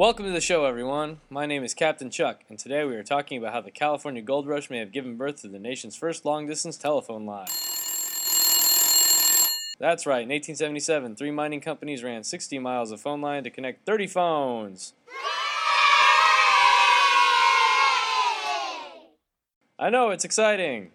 Welcome to the show, everyone. My name is Captain Chuck, and today we are talking about how the California Gold Rush may have given birth to the nation's first long distance telephone line. That's right, in 1877, three mining companies ran 60 miles of phone line to connect 30 phones. I know, it's exciting.